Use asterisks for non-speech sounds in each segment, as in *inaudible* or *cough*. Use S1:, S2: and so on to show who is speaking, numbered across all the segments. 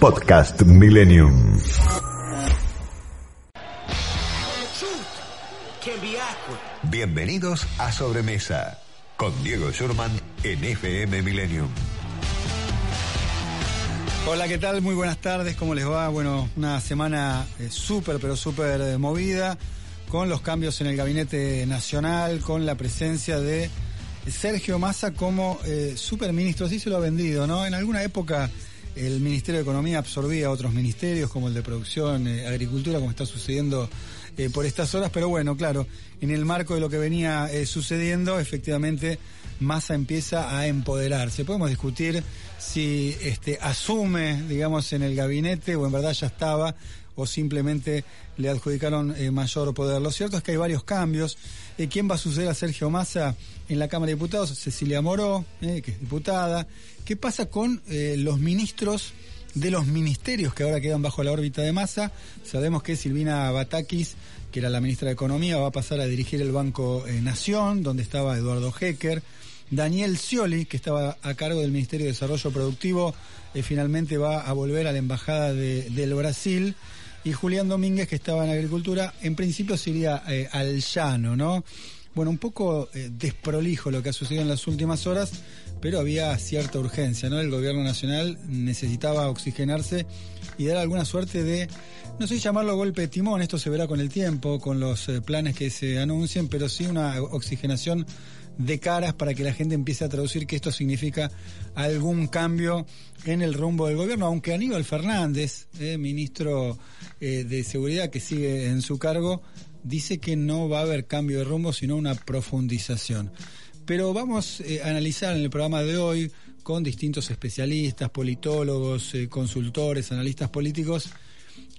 S1: Podcast Millennium. Bienvenidos a Sobremesa con Diego Schurman en FM Millennium.
S2: Hola, ¿qué tal? Muy buenas tardes, ¿cómo les va? Bueno, una semana eh, súper, pero súper eh, movida, con los cambios en el gabinete nacional, con la presencia de Sergio Massa como eh, superministro. Sí se lo ha vendido, ¿no? En alguna época el Ministerio de Economía absorbía otros ministerios, como el de Producción, eh, Agricultura, como está sucediendo eh, por estas horas, pero bueno, claro, en el marco de lo que venía eh, sucediendo, efectivamente, Massa empieza a empoderarse. Podemos discutir si este, asume, digamos, en el gabinete o en verdad ya estaba o simplemente le adjudicaron mayor poder. Lo cierto es que hay varios cambios. ¿Quién va a suceder a Sergio Massa en la Cámara de Diputados? Cecilia Moró, que es diputada. ¿Qué pasa con los ministros de los ministerios que ahora quedan bajo la órbita de Massa? Sabemos que Silvina Batakis, que era la ministra de Economía, va a pasar a dirigir el Banco Nación, donde estaba Eduardo Hecker. Daniel Scioli, que estaba a cargo del Ministerio de Desarrollo Productivo, finalmente va a volver a la Embajada del Brasil y Julián Domínguez, que estaba en Agricultura, en principio se iría eh, al llano, ¿no? Bueno, un poco eh, desprolijo lo que ha sucedido en las últimas horas, pero había cierta urgencia, ¿no? El gobierno nacional necesitaba oxigenarse y dar alguna suerte de, no sé llamarlo golpe de timón, esto se verá con el tiempo, con los eh, planes que se anuncien, pero sí una oxigenación de caras para que la gente empiece a traducir que esto significa algún cambio en el rumbo del gobierno, aunque Aníbal Fernández, eh, ministro eh, de Seguridad que sigue en su cargo, dice que no va a haber cambio de rumbo, sino una profundización. Pero vamos eh, a analizar en el programa de hoy con distintos especialistas, politólogos, consultores, analistas políticos,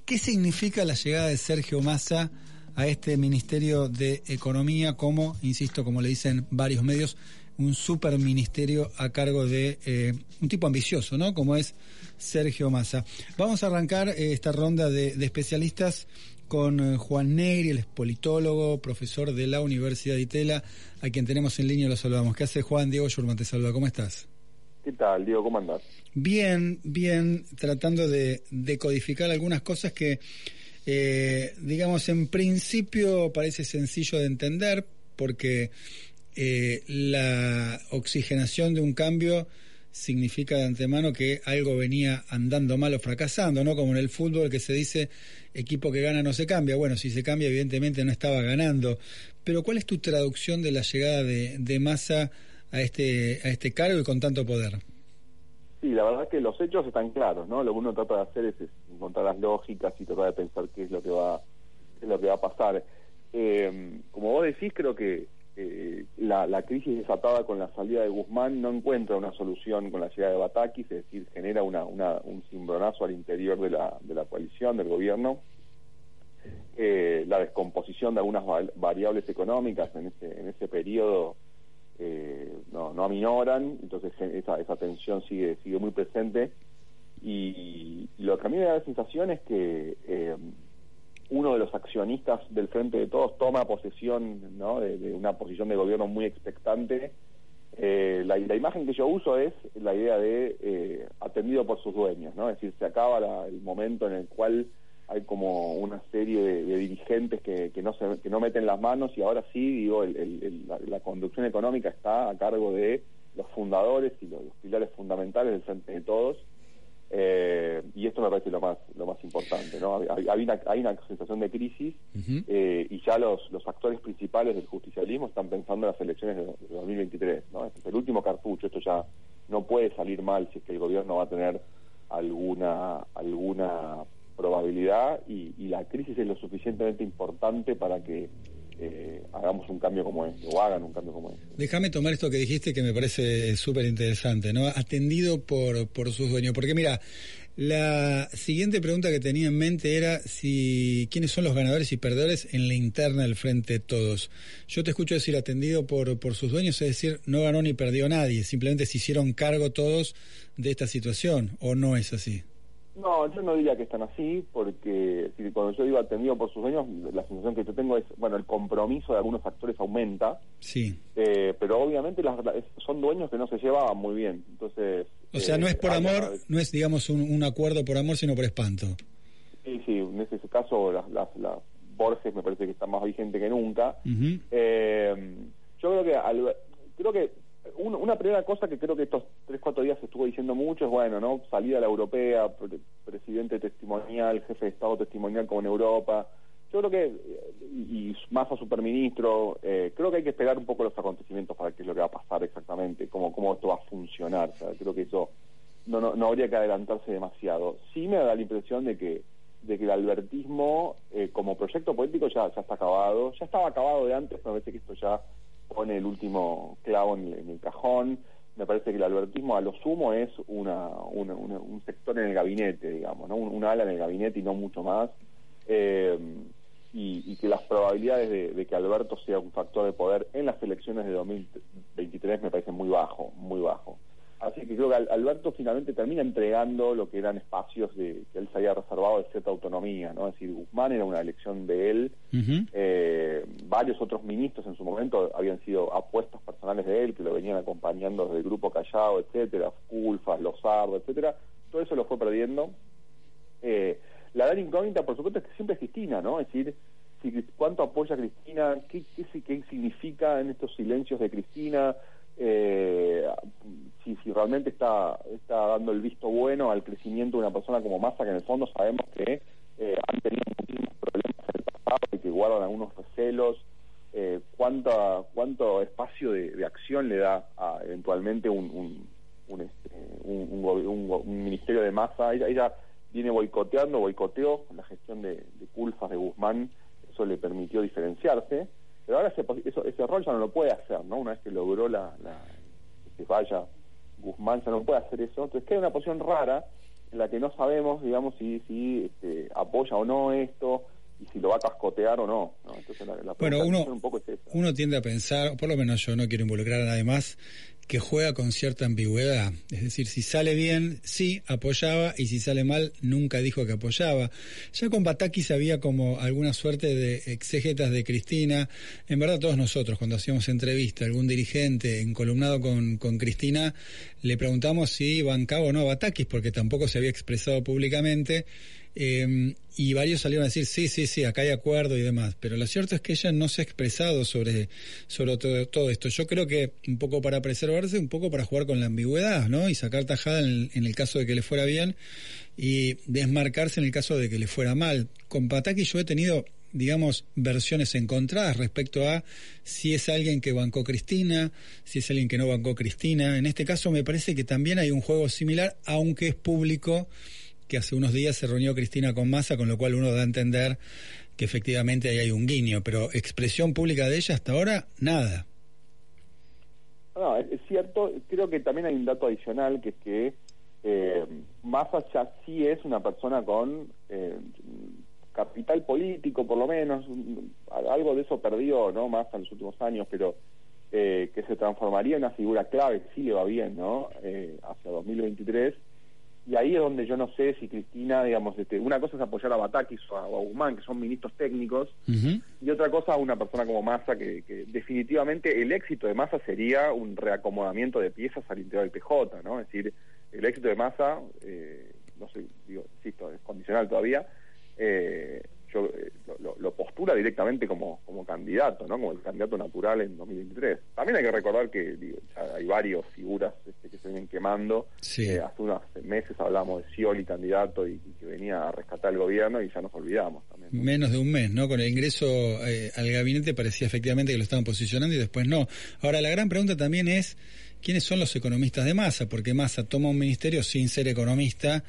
S2: qué significa la llegada de Sergio Massa a este Ministerio de Economía como, insisto, como le dicen varios medios, un superministerio a cargo de eh, un tipo ambicioso, ¿no? Como es Sergio Massa. Vamos a arrancar eh, esta ronda de, especialistas con eh, Juan Negri, el politólogo, profesor de la Universidad de Itela, a quien tenemos en línea lo saludamos. ¿Qué hace Juan? Diego Schurman te saluda. ¿Cómo estás?
S3: ¿Qué tal, Diego? ¿Cómo andás?
S2: Bien, bien, tratando de, de codificar algunas cosas que eh, digamos, en principio parece sencillo de entender porque eh, la oxigenación de un cambio significa de antemano que algo venía andando mal o fracasando, ¿no? Como en el fútbol que se dice equipo que gana no se cambia. Bueno, si se cambia, evidentemente no estaba ganando. Pero ¿cuál es tu traducción de la llegada de, de Massa a este, a este cargo y con tanto poder?
S3: Sí, la verdad es que los hechos están claros, ¿no? Lo que uno trata de hacer es, encontrar las lógicas y tratar de pensar qué es lo que va, qué es lo que va a pasar. Eh, como vos decís, creo que eh, la, la, crisis desatada con la salida de Guzmán no encuentra una solución con la llegada de Batakis, es decir, genera una, una, un cimbronazo al interior de la, de la coalición, del gobierno. Eh, la descomposición de algunas variables económicas en ese, en ese periodo eh, no, no aminoran, entonces esa, esa tensión sigue, sigue muy presente. Y, lo que a mí me da la sensación es que eh, uno de los accionistas del Frente de Todos toma posesión ¿no? de, una posición de gobierno muy expectante. Eh, la, la, imagen que yo uso es la idea de eh, atendido por sus dueños, ¿no? es decir, se acaba el momento en el cual hay como una serie de, dirigentes que, que, no se, que no meten las manos y ahora sí, digo, la, conducción económica está a cargo de los fundadores y los, pilares fundamentales del Frente de Todos. Eh, y esto me parece lo más lo más importante no hay, una, hay una sensación de crisis eh, y ya los los actores principales del justicialismo están pensando en las elecciones de, 2023 no este es el último cartucho esto ya no puede salir mal si es que el gobierno va a tener alguna alguna probabilidad y, la crisis es lo suficientemente importante para que eh, hagamos un cambio como este, o hagan un cambio como este.
S2: Déjame tomar esto que dijiste que me parece súper interesante, ¿no? Atendido por, por sus dueños. Porque mira, la siguiente pregunta que tenía en mente era si quiénes son los ganadores y perdedores en la interna del frente todos. Yo te escucho decir atendido por, por sus dueños, es decir, no ganó ni perdió nadie, simplemente se hicieron cargo todos de esta situación, ¿o no es así?
S3: No, yo no diría que están así, porque cuando yo digo atendido por sus dueños, la sensación que yo tengo es, bueno, el compromiso de algunos actores aumenta.
S2: Sí.
S3: Eh, pero obviamente las, son dueños que no se llevaban muy bien. Entonces.
S2: O sea, no es por eh, amor, no es, digamos, un, acuerdo por amor, sino por espanto.
S3: Sí, sí, en ese caso las, las, Borges me parece que está más vigente que nunca. eh, yo creo que, creo que una primera cosa que creo que estos tres, cuatro días se estuvo diciendo mucho es, bueno, ¿no? Salida a la europea, presidente testimonial, jefe de Estado testimonial como en Europa. Yo creo que, y, más a superministro, eh, creo que hay que esperar un poco los acontecimientos para qué es lo que va a pasar exactamente, cómo, cómo esto va a funcionar. creo que eso no, no, no habría que adelantarse demasiado. Sí me da la impresión de que de que el albertismo eh, como proyecto político ya, ya está acabado, ya estaba acabado de antes, pero parece que esto ya pone el último clavo en, el cajón. Me parece que el albertismo a lo sumo es una, un sector en el gabinete, digamos, ¿no? un, ala en el gabinete y no mucho más. Eh, y, que las probabilidades de, que Alberto sea un factor de poder en las elecciones de 2023 me parece muy bajo, muy bajo. Así que creo que Alberto finalmente termina entregando lo que eran espacios de, que él se había reservado de cierta autonomía, ¿no? Es decir, Guzmán era una elección de él, eh, varios otros ministros en su momento habían sido apuestas personales de él, que lo venían acompañando desde el Grupo Callao, etcétera, Culfas, Lozardo, etcétera, todo eso lo fue perdiendo. Eh, la gran incógnita, por supuesto, es que siempre es Cristina, ¿no? Es decir, si, cuánto apoya a Cristina, qué, qué, qué significa en estos silencios de Cristina, eh, si, realmente está, está dando el visto bueno al crecimiento de una persona como Massa, que en el fondo sabemos que eh, han tenido muchísimos problemas en el pasado y que guardan algunos recelos, eh, cuánta, cuánto espacio de, acción le da a eventualmente un, un, un, este, un, ministerio de Massa. Ella, viene boicoteando, boicoteó la gestión de, de Culfas, de Guzmán, eso le permitió diferenciarse pero ahora ese, ese rol ya no lo puede hacer, ¿no? Una vez que logró la, que vaya Guzmán ya no puede hacer eso. Entonces queda una posición rara en la que no sabemos, digamos, si, si este, apoya o no esto y si lo va a cascotear o no. Entonces la,
S2: bueno, uno, uno tiende a pensar, por lo menos yo no quiero involucrar a nadie más, que juega con cierta ambigüedad. Es decir, si sale bien, sí, apoyaba, y si sale mal, nunca dijo que apoyaba. Ya con Batakis había como alguna suerte de exégetas de Cristina. En verdad, todos nosotros, cuando hacíamos entrevista, algún dirigente encolumnado con, con Cristina, le preguntamos si bancaba o no a Batakis, porque tampoco se había expresado públicamente. Eh, y varios salieron a decir, sí, sí, sí, acá hay acuerdo y demás, pero lo cierto es que ella no se ha expresado sobre, sobre todo, esto. Yo creo que un poco para preservarse, un poco para jugar con la ambigüedad, ¿no? Y sacar tajada en, el caso de que le fuera bien y desmarcarse en el caso de que le fuera mal. Con Pataki yo he tenido digamos, versiones encontradas respecto a si es alguien que bancó Cristina, si es alguien que no bancó Cristina. En este caso me parece que también hay un juego similar, aunque es público que hace unos días se reunió Cristina con Massa, con lo cual uno da a entender que efectivamente ahí hay un guiño, pero expresión pública de ella hasta ahora, nada.
S3: No, es, cierto, creo que también hay un dato adicional, que es que eh, Massa ya sí es una persona con eh, capital político, por lo menos, algo de eso perdió, ¿no? Massa en los últimos años, pero eh, que se transformaría en una figura clave, que sí le va bien, ¿no? Eh, hacia 2023 y ahí es donde yo no sé si Cristina, digamos, este, una cosa es apoyar a Batakis o a, Guzmán, que son ministros técnicos, y otra cosa a una persona como Massa, que, definitivamente el éxito de Massa sería un reacomodamiento de piezas al interior del PJ, ¿no? Es decir, el éxito de Massa, eh, no sé, digo, insisto, es condicional todavía, eh, yo, eh, lo, postura directamente como, como candidato, ¿no? Como el candidato natural en 2023. También hay que recordar que hay varias figuras este, que se vienen quemando. Eh, hace unos meses hablamos de Scioli candidato y, que venía a rescatar el gobierno y ya nos olvidamos también.
S2: Menos de un mes, ¿no? Con el ingreso eh, al gabinete parecía efectivamente que lo estaban posicionando y después no. Ahora, la gran pregunta también es, ¿quiénes son los economistas de masa? Porque Massa toma un ministerio sin ser economista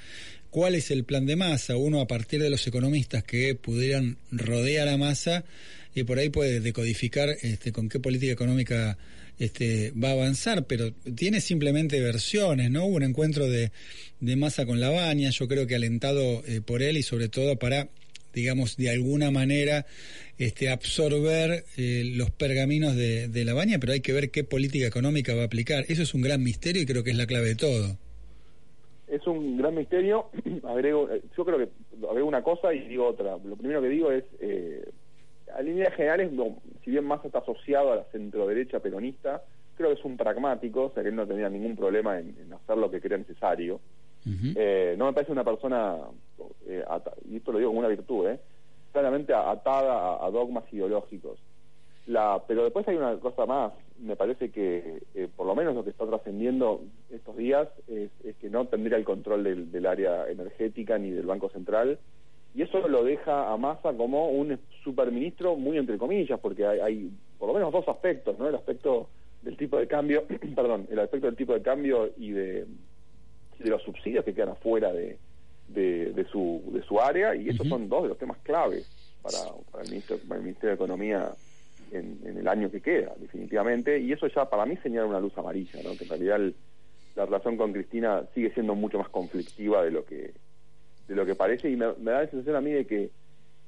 S2: cuál es el plan de masa, uno a partir de los economistas que pudieran rodear a masa y por ahí puede decodificar este, con qué política económica este, va a avanzar, pero tiene simplemente versiones, ¿no? Hubo un encuentro de, de Massa con Lavagna, yo creo que alentado eh, por él y sobre todo para digamos, de alguna manera este, absorber eh, los pergaminos de, de la baña, pero hay que ver qué política económica va a aplicar. Eso es un gran misterio y creo que es la clave de todo.
S3: Es un gran misterio. *clears throat* agrego, eh, yo creo que agrego una cosa y digo otra. Lo primero que digo es, eh, a líneas generales, si bien más está asociado a la centroderecha peronista, creo que es un pragmático, o sea que él no tenía ningún problema en, en hacer lo que crea necesario. eh, no me parece una persona, eh, y esto lo digo como una virtud, eh, claramente atada a, a, dogmas ideológicos. La, pero después hay una cosa más, me parece que eh, por lo menos lo que está trascendiendo estos días es, es, que no tendría el control del, del, área energética ni del Banco Central, y eso lo deja a Massa como un superministro muy entre comillas, porque hay, hay por lo menos dos aspectos, ¿no? El aspecto del tipo de cambio, *clears throat* perdón, el aspecto del tipo de cambio y de de los subsidios que quedan afuera de, de, de su, de su área y esos uh -huh. son dos de los temas claves para, para, el, ministro, para el Ministerio de Economía en, el año que queda, definitivamente, y eso ya para mí señala una luz amarilla, ¿no? que en realidad el, la relación con Cristina sigue siendo mucho más conflictiva de lo que de lo que parece y me, me da la sensación a mí de que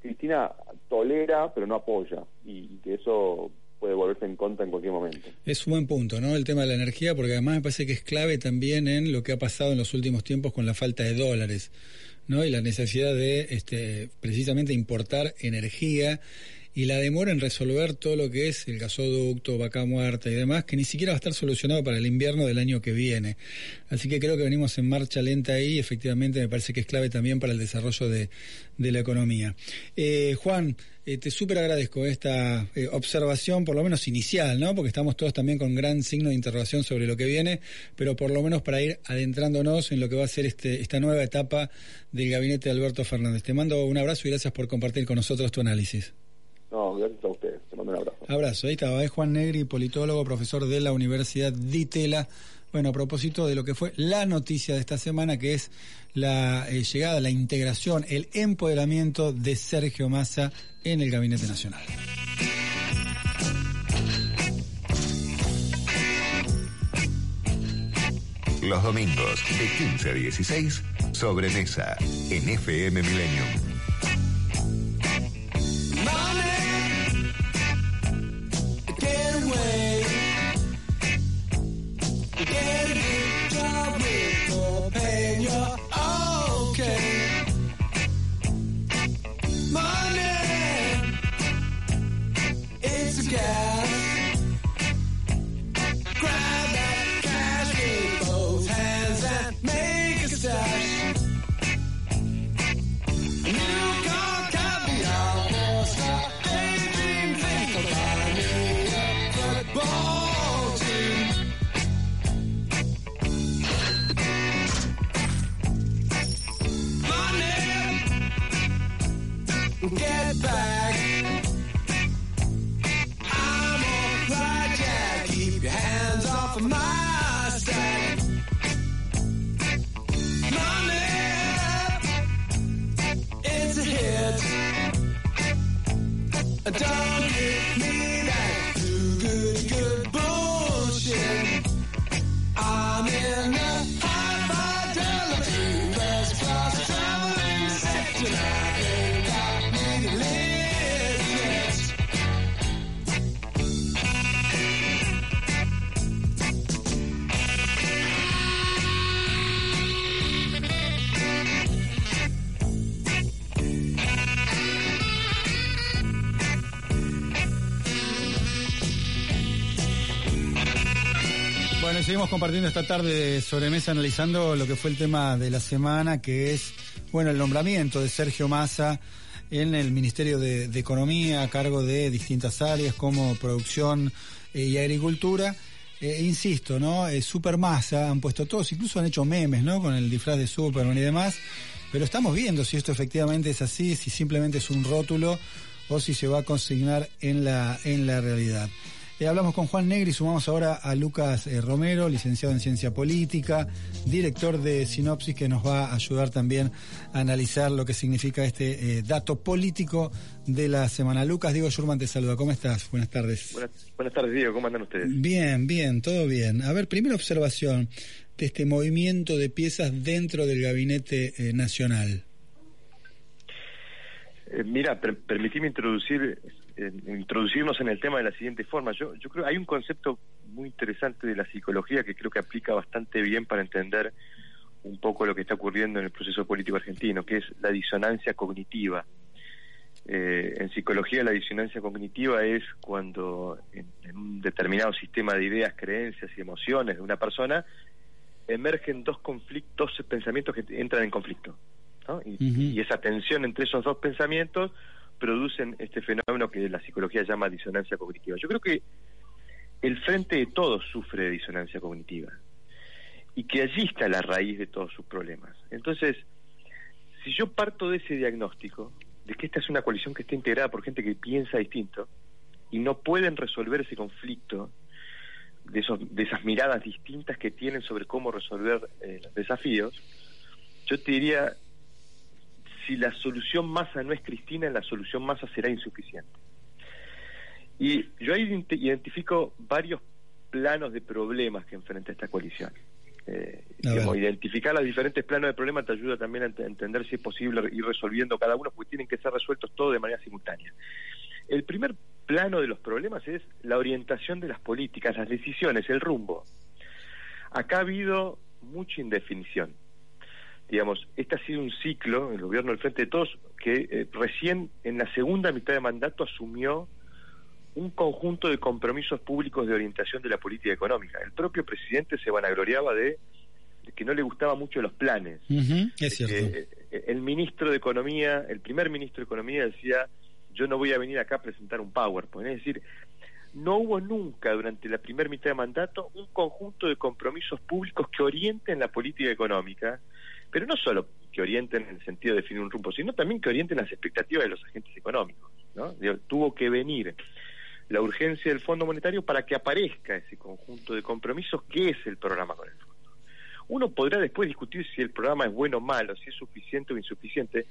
S3: Cristina tolera pero no apoya y, y que eso puede volverse en contra en cualquier momento.
S2: Es un buen punto, ¿no? El tema de la energía, porque además me parece que es clave también en lo que ha pasado en los últimos tiempos con la falta de dólares, ¿no? Y la necesidad de este, precisamente importar energía y la demora en resolver todo lo que es el gasoducto, vaca muerta y demás, que ni siquiera va a estar solucionado para el invierno del año que viene. Así que creo que venimos en marcha lenta ahí efectivamente me parece que es clave también para el desarrollo de, de la economía. Eh, Juan, eh, te súper agradezco esta eh, observación, por lo menos inicial, ¿no? Porque estamos todos también con gran signo de interrogación sobre lo que viene, pero por lo menos para ir adentrándonos en lo que va a ser este, esta nueva etapa del gabinete de Alberto Fernández. Te mando un abrazo y gracias por compartir con nosotros tu análisis.
S3: No, gracias a ustedes. Te mando un abrazo.
S2: Abrazo. Ahí estaba. Es Juan Negri, politólogo, profesor de la Universidad Ditela. Bueno, a propósito de lo que fue la noticia de esta semana, que es la eh, llegada, la integración, el empoderamiento de Sergio Massa en el Gabinete Nacional.
S4: Los domingos de 15 a 16, sobremesa en FM Millennium.
S2: Seguimos compartiendo esta tarde sobre mesa analizando lo que fue el tema de la semana, que es, bueno, el nombramiento de Sergio Massa en el Ministerio de, de Economía a cargo de distintas áreas como producción eh, y agricultura. Eh, insisto, ¿no? Eh, Super Massa han puesto todos, incluso han hecho memes, ¿no? Con el disfraz de Superman y demás. Pero estamos viendo si esto efectivamente es así, si simplemente es un rótulo o si se va a consignar en la, en la realidad. Eh, hablamos con Juan Negri, sumamos ahora a Lucas eh, Romero, licenciado en Ciencia Política, director de Sinopsis, que nos va a ayudar también a analizar lo que significa este eh, dato político de la semana. Lucas, Diego Schurman te saluda. ¿Cómo estás? Buenas tardes.
S5: Buenas, buenas tardes, Diego. ¿Cómo andan ustedes?
S2: Bien, bien, todo bien. A ver, primera observación de este movimiento de piezas dentro del gabinete nacional.
S5: Mira, per, permitime introducir, eh, introducirnos en el tema de la siguiente forma. Yo, yo creo que hay un concepto muy interesante de la psicología que creo que aplica bastante bien para entender un poco lo que está ocurriendo en el proceso político argentino, que es la disonancia cognitiva. Eh, en psicología la disonancia cognitiva es cuando en, en, un determinado sistema de ideas, creencias y emociones de una persona emergen dos conflictos, dos pensamientos que entran en conflicto. ¿no? Y, uh -huh. y, esa tensión entre esos dos pensamientos producen este fenómeno que la psicología llama disonancia cognitiva. Yo creo que el frente de todos sufre de disonancia cognitiva y que allí está la raíz de todos sus problemas. Entonces, si yo parto de ese diagnóstico, de que esta es una coalición que está integrada por gente que piensa distinto y no pueden resolver ese conflicto de, esos, de esas miradas distintas que tienen sobre cómo resolver eh, los desafíos, yo te diría, si la solución masa no es Cristina, la solución masa será insuficiente. Y yo ahí identifico varios planos de problemas que enfrenta esta coalición. Eh, digamos, identificar los diferentes planos de problemas te ayuda también a ent entender si es posible ir resolviendo cada uno, porque tienen que ser resueltos todos de manera simultánea. El primer plano de los problemas es la orientación de las políticas, las decisiones, el rumbo. Acá ha habido mucha indefinición. Digamos, este ha sido un ciclo, el gobierno del Frente de Todos, que eh, recién en la segunda mitad de mandato asumió un conjunto de compromisos públicos de orientación de la política económica. El propio presidente se vanagloriaba de, de que no le gustaban mucho los planes.
S2: Uh -huh, es cierto.
S5: Que, eh, el ministro de Economía, el primer ministro de Economía decía, yo no voy a venir acá a presentar un PowerPoint. Es decir, no hubo nunca durante la primera mitad de mandato un conjunto de compromisos públicos que orienten la política económica, pero no solo que orienten en el sentido de definir un rumbo, sino también que orienten las expectativas de los agentes económicos. ¿no? Tuvo que venir la urgencia del Fondo Monetario para que aparezca ese conjunto de compromisos que es el programa con el fondo. Uno podrá después discutir si el programa es bueno o malo, si es suficiente o insuficiente,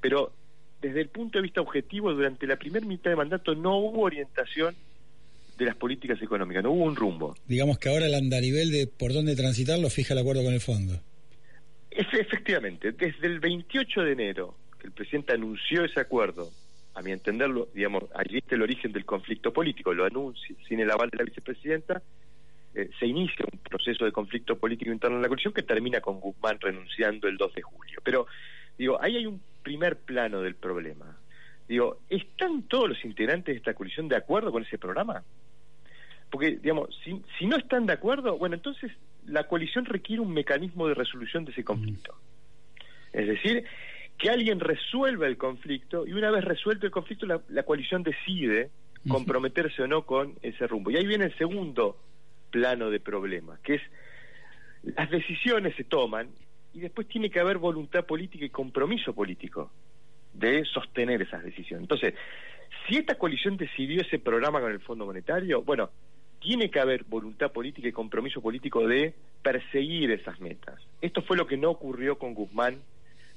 S5: pero desde el punto de vista objetivo, durante la primera mitad de mandato no hubo orientación de las políticas económicas, no hubo un rumbo.
S2: Digamos que ahora el andarivel de por dónde transitar lo fija el acuerdo con el fondo.
S5: Efectivamente, desde el 28 de enero que el presidente anunció ese acuerdo, a mi entenderlo, digamos, allí está el origen del conflicto político, lo anuncia sin el aval de la vicepresidenta, eh, se inicia un proceso de conflicto político interno en la coalición que termina con Guzmán renunciando el 2 de julio. Pero, digo, ahí hay un primer plano del problema. Digo, ¿están todos los integrantes de esta coalición de acuerdo con ese programa? Porque, digamos, si, si no están de acuerdo, bueno, entonces la coalición requiere un mecanismo de resolución de ese conflicto. Es decir, que alguien resuelva el conflicto y una vez resuelto el conflicto la, la coalición decide comprometerse o no con ese rumbo. Y ahí viene el segundo plano de problema, que es las decisiones se toman y después tiene que haber voluntad política y compromiso político de sostener esas decisiones. Entonces, si esta coalición decidió ese programa con el Fondo Monetario, bueno, tiene que haber voluntad política y compromiso político de perseguir esas metas. Esto fue lo que no ocurrió con Guzmán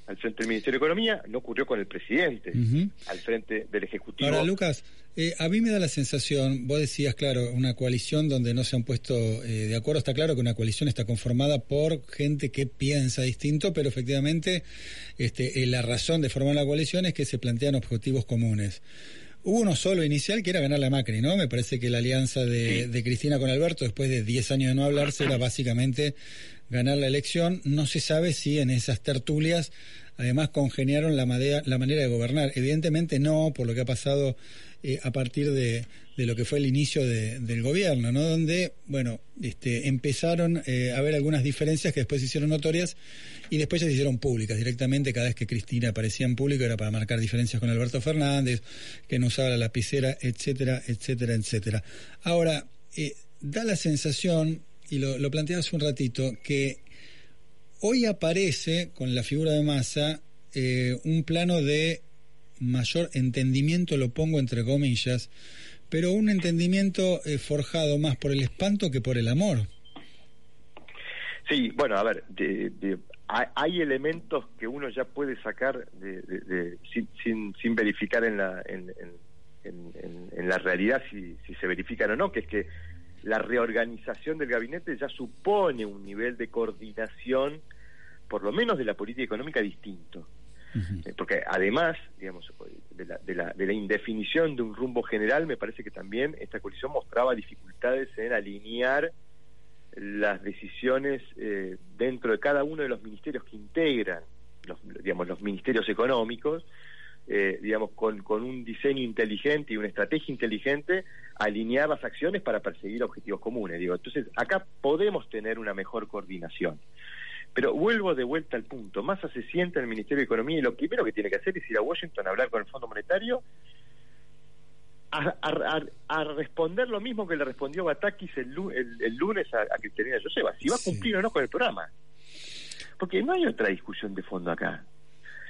S5: al frente del Ministerio de Economía, no ocurrió con el presidente uh -huh. al frente del Ejecutivo.
S2: Ahora, Lucas, eh, a mí me da la sensación, vos decías, claro, una coalición donde no se han puesto eh, de acuerdo, está claro que una coalición está conformada por gente que piensa distinto, pero efectivamente este, eh, la razón de formar la coalición es que se plantean objetivos comunes. Hubo uno solo inicial que era ganar la Macri, ¿no? Me parece que la alianza de, sí. de Cristina con Alberto, después de 10 años de no hablarse, era básicamente ganar la elección. No se sabe si en esas tertulias además congeniaron la manera, la manera de gobernar. Evidentemente no, por lo que ha pasado eh, a partir de, de, lo que fue el inicio de, del gobierno, ¿no? Donde, bueno, este, empezaron eh, a haber algunas diferencias que después se hicieron notorias y después ya se hicieron públicas directamente. Cada vez que Cristina aparecía en público era para marcar diferencias con Alberto Fernández, que no usaba la lapicera, etcétera, etcétera, etcétera. Ahora, eh, da la sensación, y lo, lo planteé hace un ratito, que hoy aparece con la figura de Massa eh, un plano de mayor entendimiento, lo pongo entre comillas, pero un entendimiento eh, forjado más por el espanto que por el amor.
S5: Sí, bueno, a ver, de- hay, elementos que uno ya puede sacar de, sin, sin, sin verificar en la, en, en- en- la realidad si se verifican o no, que es que la reorganización del gabinete ya supone un nivel de coordinación, por lo menos de la política económica, distinto. Eh, Porque además, digamos, de la, de, la, de la indefinición de un rumbo general, me parece que también esta coalición mostraba dificultades en alinear las decisiones eh, dentro de cada uno de los ministerios que integran, los, digamos, los ministerios económicos, eh, digamos, con, con un diseño inteligente y una estrategia inteligente, alinear las acciones para perseguir objetivos comunes. Digo, entonces, acá podemos tener una mejor coordinación. Pero vuelvo de vuelta al punto. Massa se sienta en el Ministerio de Economía y lo primero que tiene que hacer es ir a Washington a hablar con el Fondo Monetario a, a- a- a responder lo mismo que le respondió Batakis el, el- el lunes a, a Cristalina Joseba, si va a cumplir o no con el programa. Porque no hay otra discusión de fondo acá.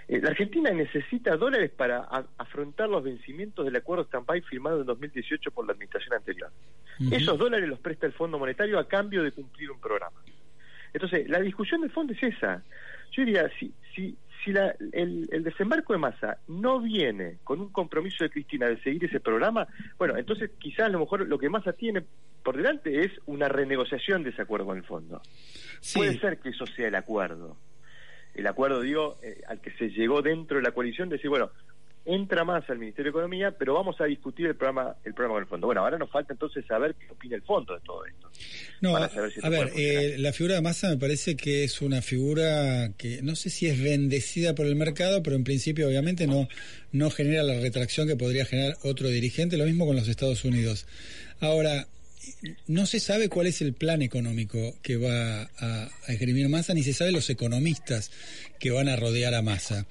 S5: Eh, la Argentina necesita dólares para afrontar los vencimientos del acuerdo stand-by firmado en 2018 por la administración anterior. Esos dólares los presta el Fondo Monetario a cambio de cumplir un programa. Entonces, la discusión de fondo es esa. Yo diría, si, si, si la- el, el desembarco de masa no viene con un compromiso de Cristina de seguir ese programa, bueno, entonces quizás a lo mejor lo que masa tiene por delante es una renegociación de ese acuerdo con el fondo.
S2: Sí.
S5: Puede ser que eso sea el acuerdo. El acuerdo, digo, eh, al que se llegó dentro de la coalición, de decir, bueno, entra más al Ministerio de Economía, pero vamos a discutir el programa el programa con el fondo. Bueno, ahora nos falta entonces saber qué opina el fondo de todo esto.
S2: No, a,
S5: si
S2: ver, eh, la figura de Massa me parece que es una figura que no sé si es bendecida por el mercado, pero en principio obviamente no, no genera la retracción que podría generar otro dirigente, lo mismo con los Estados Unidos. Ahora, no se sabe cuál es el plan económico que va a, a esgrimir Massa, ni se sabe los economistas que van a rodear a Massa.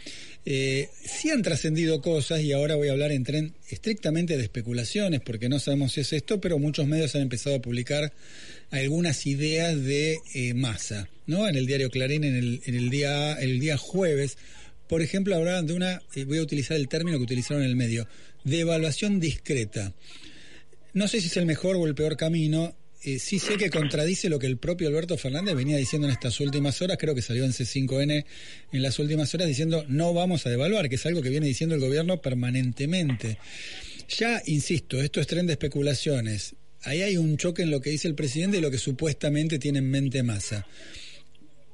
S2: Eh, sí han trascendido cosas y ahora voy a hablar en tren estrictamente de especulaciones porque no sabemos si es esto, pero muchos medios han empezado a publicar algunas ideas de eh, Massa, ¿no? En el diario Clarín en el, en día el día jueves, por ejemplo, hablaban de una eh, voy a utilizar el término que utilizaron en el medio, de evaluación discreta. No sé si es el mejor o el peor camino. eh, sí sé que contradice lo que el propio Alberto Fernández venía diciendo en estas últimas horas, creo que salió en C5N en las últimas horas diciendo no vamos a devaluar, que es algo que viene diciendo el gobierno permanentemente. Ya, insisto, esto es tren de especulaciones. Ahí hay un choque en lo que dice el presidente y lo que supuestamente tiene en mente Massa.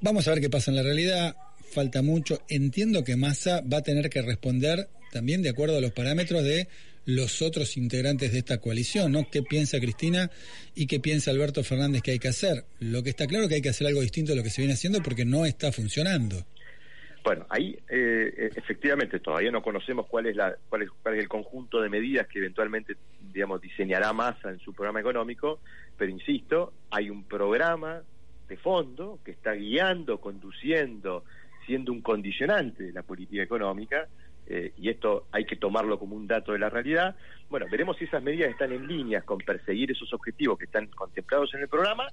S2: Vamos a ver qué pasa en la realidad. Falta mucho. Entiendo que Massa va a tener que responder también de acuerdo a los parámetros de los otros integrantes de esta coalición, ¿no? ¿Qué piensa Cristina y qué piensa Alberto Fernández que hay que hacer? Lo que está claro es que hay que hacer algo distinto de lo que se viene haciendo porque no está funcionando.
S5: Bueno, ahí eh, eh, efectivamente todavía no conocemos cuál es, la, cuál, es, cuál es el conjunto de medidas que eventualmente, digamos, diseñará Massa en su programa económico, pero insisto, hay un programa de fondo que está guiando, conduciendo, siendo un condicionante de la política económica, eh, y esto hay que tomarlo como un dato de la realidad. Bueno, veremos si esas medidas están en línea con perseguir esos objetivos que están contemplados en el programa,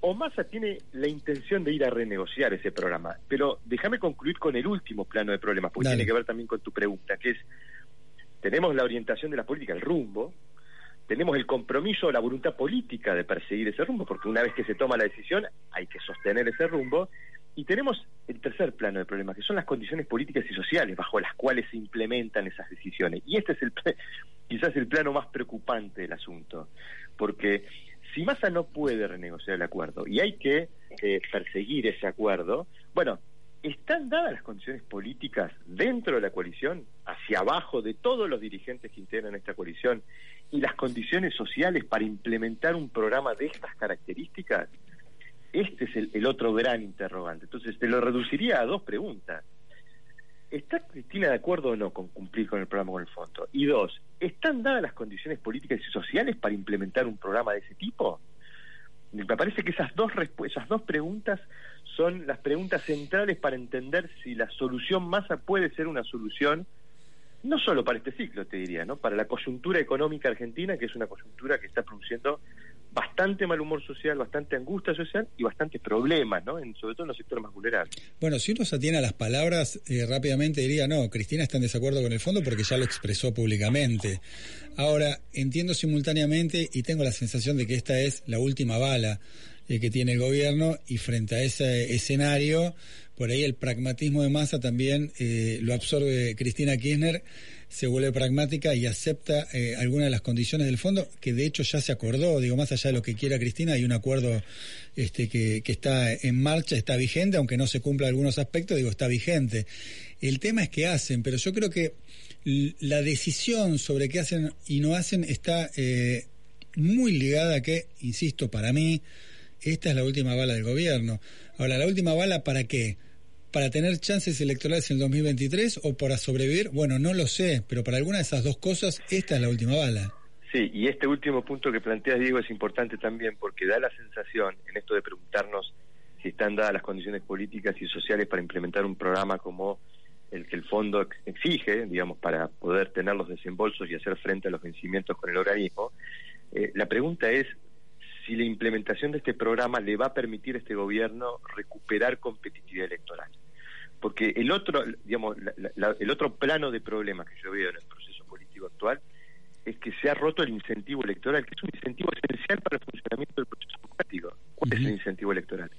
S5: o Massa tiene la intención de ir a renegociar ese programa. Pero déjame concluir con el último plano de problemas, porque
S2: Dale.
S5: tiene que ver también con tu pregunta, que es, tenemos la orientación de la política, el rumbo, tenemos el compromiso, la voluntad política de perseguir ese rumbo, porque una vez que se toma la decisión hay que sostener ese rumbo, y tenemos el tercer plano de problemas, que son las condiciones políticas y sociales bajo las cuales se implementan esas decisiones. Y este es el *laughs* quizás el plano más preocupante del asunto, porque si Massa no puede renegociar el acuerdo y hay que eh, perseguir ese acuerdo, bueno, ¿están dadas las condiciones políticas dentro de la coalición, hacia abajo de todos los dirigentes que integran esta coalición, y las condiciones sociales para implementar un programa de estas características? Este es el, el otro gran interrogante. Entonces, te lo reduciría a dos preguntas. ¿Está Cristina de acuerdo o no con cumplir con el programa con el fondo? Y dos, ¿están dadas las condiciones políticas y sociales para implementar un programa de ese tipo? Me parece que esas dos, esas dos preguntas son las preguntas centrales para entender si la solución masa puede ser una solución, no solo para este ciclo, te diría, ¿no? para la coyuntura económica argentina, que es una coyuntura que está produciendo bastante mal humor social, bastante angustia social y bastantes problemas, ¿no? En, sobre todo en los sectores más vulnerables.
S2: Bueno, si uno se atiene a las palabras, eh, rápidamente diría, no, Cristina está en desacuerdo con el fondo porque ya lo expresó públicamente. Ahora, entiendo simultáneamente y tengo la sensación de que esta es la última bala eh, que tiene el gobierno y frente a ese escenario, por ahí el pragmatismo de masa también eh, lo absorbe Cristina Kirchner se vuelve pragmática y acepta eh, algunas de las condiciones del fondo, que de hecho ya se acordó, digo, más allá de lo que quiera Cristina, hay un acuerdo este, que, que está en marcha, está vigente, aunque no se cumpla algunos aspectos, digo, está vigente. El tema es qué hacen, pero yo creo que la decisión sobre qué hacen y no hacen está eh, muy ligada a que, insisto, para mí, esta es la última bala del gobierno. Ahora, ¿la última bala para qué? Para tener chances electorales en el 2023 o para sobrevivir? Bueno, no lo sé, pero para alguna de esas dos cosas, esta es la última bala.
S5: Sí, y este último punto que planteas, Diego, es importante también porque da la sensación, en esto de preguntarnos si están dadas las condiciones políticas y sociales para implementar un programa como el que el fondo exige, digamos, para poder tener los desembolsos y hacer frente a los vencimientos con el organismo. Eh, la pregunta es si la implementación de este programa le va a permitir a este gobierno recuperar competitividad electoral porque el otro, digamos, el otro plano de problemas que yo veo en el proceso político actual es que se ha roto el incentivo electoral, que es un incentivo esencial para el funcionamiento del proceso político. ¿Cuál es el incentivo electoral?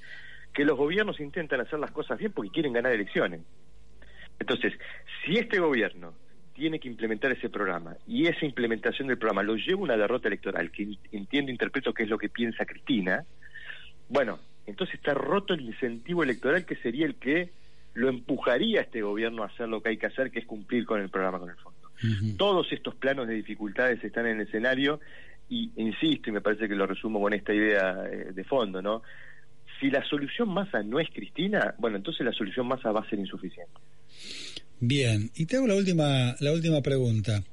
S5: Que los gobiernos intentan hacer las cosas bien porque quieren ganar elecciones. Entonces, si este gobierno tiene que implementar ese programa y esa implementación del programa lo lleva a una derrota electoral, que entiendo, interpreto que es lo que piensa Cristina, bueno, entonces está roto el incentivo electoral que sería el que lo empujaría a este gobierno a hacer lo que hay que hacer, que es cumplir con el programa con el fondo. Todos estos planos de dificultades están en el escenario y insisto, y me parece que lo resumo con esta idea eh, de fondo, ¿no? Si la solución masa no es Cristina, bueno, entonces la solución masa va a ser insuficiente.
S2: Bien, y te hago la última, la última pregunta,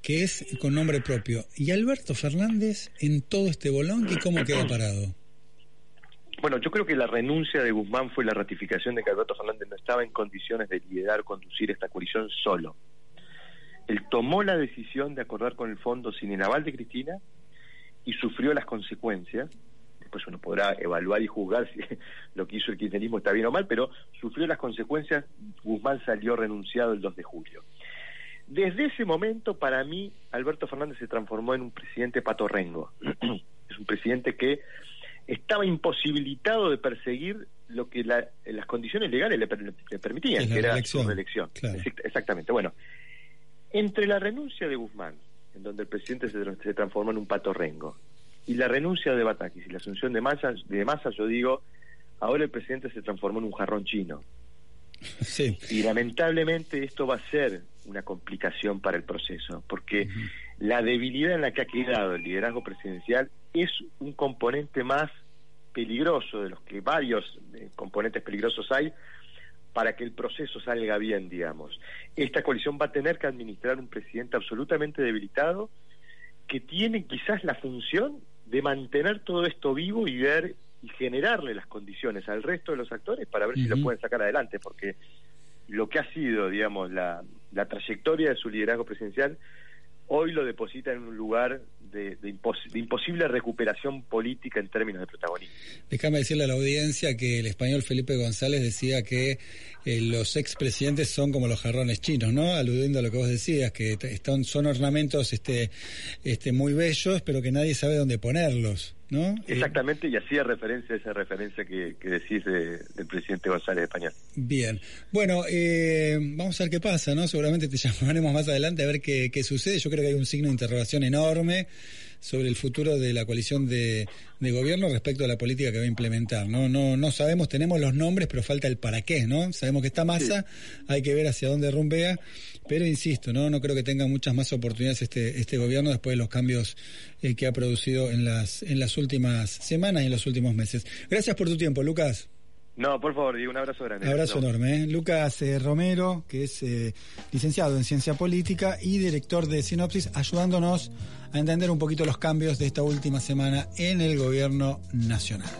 S2: que es con nombre propio. ¿Y Alberto Fernández en todo este bolón y cómo queda parado?
S5: Bueno, yo creo que la renuncia de Guzmán fue la ratificación de que Alberto Fernández no estaba en condiciones de liderar, conducir esta coalición solo. Él tomó la decisión de acordar con el fondo sin el aval de Cristina y sufrió las consecuencias. Después uno podrá evaluar y juzgar si *laughs* lo que hizo el kirchnerismo está bien o mal, pero sufrió las consecuencias. Guzmán salió renunciado el 2 de julio. Desde ese momento, para mí, Alberto Fernández se transformó en un presidente patorrengo. *clears throat* es un presidente que estaba imposibilitado de perseguir lo que las condiciones legales le, permitían, que era su reelección. Exactamente. Bueno, entre la renuncia de Guzmán, en donde el presidente se, transformó en un pato rengo, y la renuncia de Batakis y la asunción de Massa, de Massa, yo digo, ahora el presidente se transformó en un jarrón chino. *laughs* Sí. Y lamentablemente esto va a ser una complicación para el proceso, porque la debilidad en la que ha quedado el liderazgo presidencial es un componente más peligroso de los que varios eh, componentes peligrosos hay para que el proceso salga bien, digamos. Esta coalición va a tener que administrar un presidente absolutamente debilitado que tiene quizás la función de mantener todo esto vivo y ver y generarle las condiciones al resto de los actores para ver si lo pueden sacar adelante, porque lo que ha sido, digamos, la, la trayectoria de su liderazgo presidencial hoy lo deposita en un lugar de, imposible recuperación política en términos de protagonismo.
S2: Déjame decirle a la audiencia que el español Felipe González decía que eh, los expresidentes son como los jarrones chinos, ¿no? Aludiendo a lo que vos decías, que están, son ornamentos este, este, muy bellos, pero que nadie sabe dónde ponerlos. ¿No?
S5: Exactamente, y hacía referencia a esa referencia que, decís del presidente González de España.
S2: Bien, bueno, eh, vamos a ver qué pasa, ¿no? Seguramente te *laughs* llamaremos más adelante a ver qué, qué sucede. Yo creo que hay un signo de interrogación enorme sobre el futuro de la coalición de, gobierno respecto a la política que va a implementar. No, no, no sabemos, tenemos los nombres, pero falta el para qué, ¿no? Sabemos que está masa, hay que ver hacia dónde rumbea, pero insisto, no, no creo que tenga muchas más oportunidades este, este gobierno después de los cambios eh, que ha producido en las, en las últimas semanas y en los últimos meses. Gracias por tu tiempo, Lucas.
S5: No, por favor, digo un abrazo grande.
S2: Un abrazo enorme. ¿eh? Lucas eh, Romero, que es eh, licenciado en Ciencia Política y director de Sinopsis, ayudándonos a entender un poquito los cambios de esta última semana en el gobierno nacional.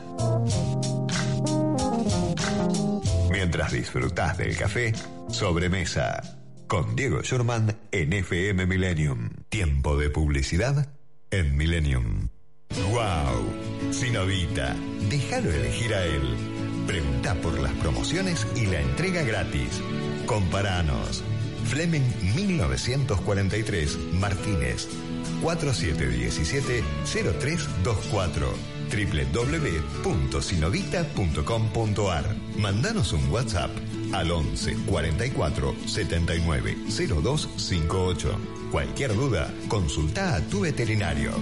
S1: Mientras disfrutás del café, sobremesa. Con Diego Schurman en FM Millennium. Tiempo de publicidad en Millennium. ¡Wow! Sinovita, déjalo elegir a él. Pregunta por las promociones y la entrega gratis. Comparanos. Fleming 1943, Martínez. 4717-0324 www.sinovita.com.ar Mandanos un WhatsApp al 11 44 79 0258. Cualquier duda, consulta a tu veterinario.